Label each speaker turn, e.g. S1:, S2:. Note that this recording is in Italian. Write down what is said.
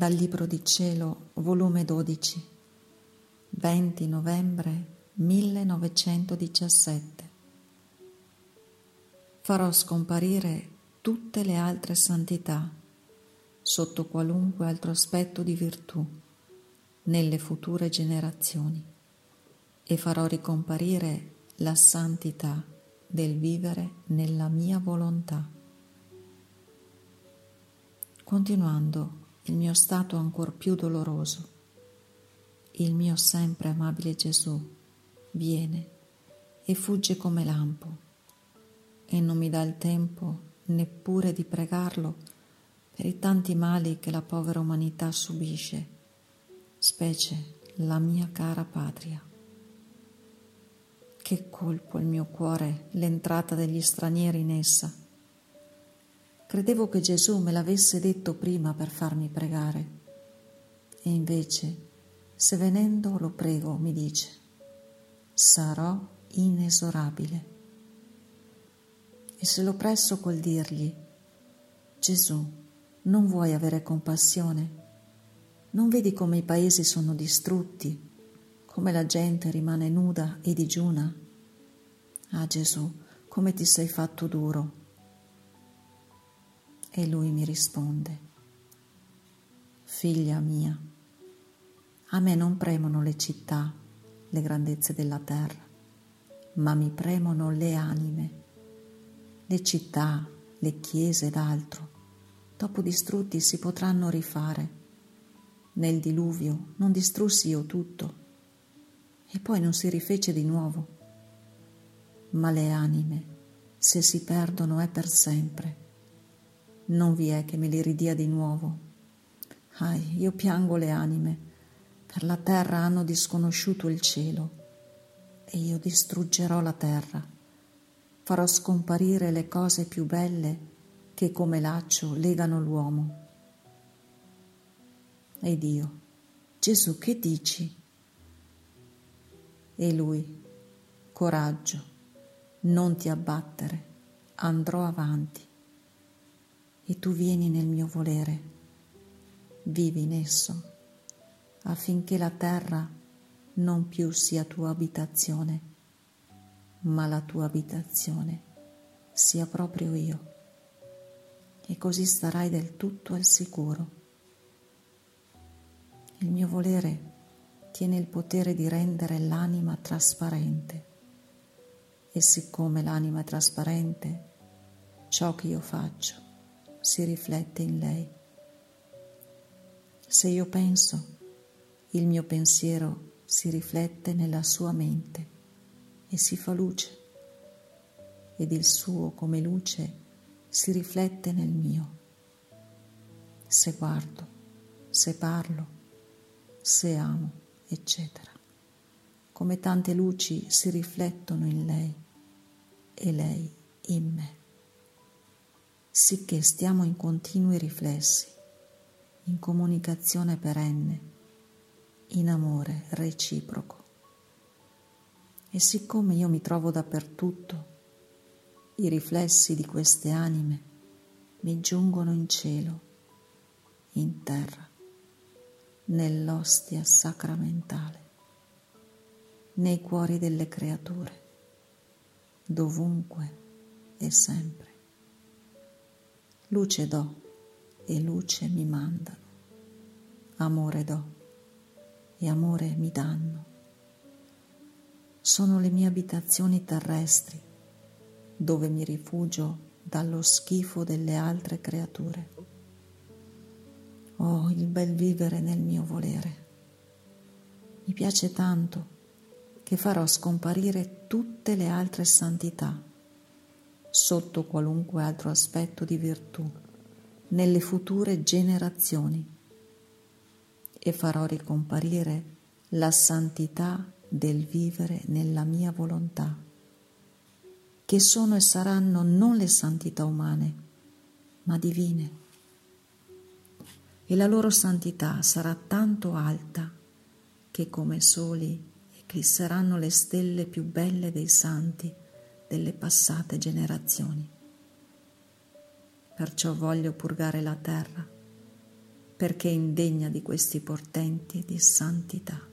S1: Dal Libro di Cielo, volume 12, 20 novembre 1917. Farò scomparire tutte le altre santità sotto qualunque altro aspetto di virtù nelle future generazioni e farò ricomparire la santità del vivere nella mia volontà. Continuando il mio stato ancor più doloroso, il mio sempre amabile Gesù viene e fugge come lampo e non mi dà il tempo neppure di pregarlo per i tanti mali che la povera umanità subisce, specie la mia cara patria. Che colpo il mio cuore l'entrata degli stranieri in essa. Credevo che Gesù me l'avesse detto prima per farmi pregare. E invece, se venendo lo prego, mi dice, sarò inesorabile. E se lo presso col dirgli, Gesù, non vuoi avere compassione? Non vedi come i paesi sono distrutti? come la gente rimane nuda e digiuna. Ah Gesù, come ti sei fatto duro. E lui mi risponde, figlia mia, a me non premono le città, le grandezze della terra, ma mi premono le anime, le città, le chiese ed altro, dopo distrutti si potranno rifare. Nel diluvio non distrussi io tutto, e poi non si rifece di nuovo. Ma le anime, se si perdono, è per sempre. Non vi è che me li ridia di nuovo. Ahi, io piango le anime, per la terra hanno disconosciuto il cielo, e io distruggerò la terra, farò scomparire le cose più belle che come laccio legano l'uomo. Ed io, Gesù, che dici? E lui, coraggio, non ti abbattere, andrò avanti. E tu vieni nel mio volere, vivi in esso, affinché la terra non più sia tua abitazione, ma la tua abitazione sia proprio io. E così starai del tutto al sicuro. Il mio volere tiene il potere di rendere l'anima trasparente e siccome l'anima è trasparente, ciò che io faccio si riflette in lei. Se io penso, il mio pensiero si riflette nella sua mente e si fa luce ed il suo come luce si riflette nel mio. Se guardo, se parlo, se amo, eccetera. Come tante luci si riflettono in lei e lei in me. Sicché stiamo in continui riflessi, in comunicazione perenne, in amore reciproco. E siccome io mi trovo dappertutto, i riflessi di queste anime mi giungono in cielo, in terra nell'ostia sacramentale, nei cuori delle creature, dovunque e sempre. Luce do e luce mi mandano, amore do e amore mi danno. Sono le mie abitazioni terrestri dove mi rifugio dallo schifo delle altre creature Oh, il bel vivere nel mio volere. Mi piace tanto che farò scomparire tutte le altre santità sotto qualunque altro aspetto di virtù nelle future generazioni e farò ricomparire la santità del vivere nella mia volontà, che sono e saranno non le santità umane, ma divine. E la loro santità sarà tanto alta che come soli eclisseranno le stelle più belle dei santi delle passate generazioni. Perciò voglio purgare la terra perché indegna di questi portenti di santità.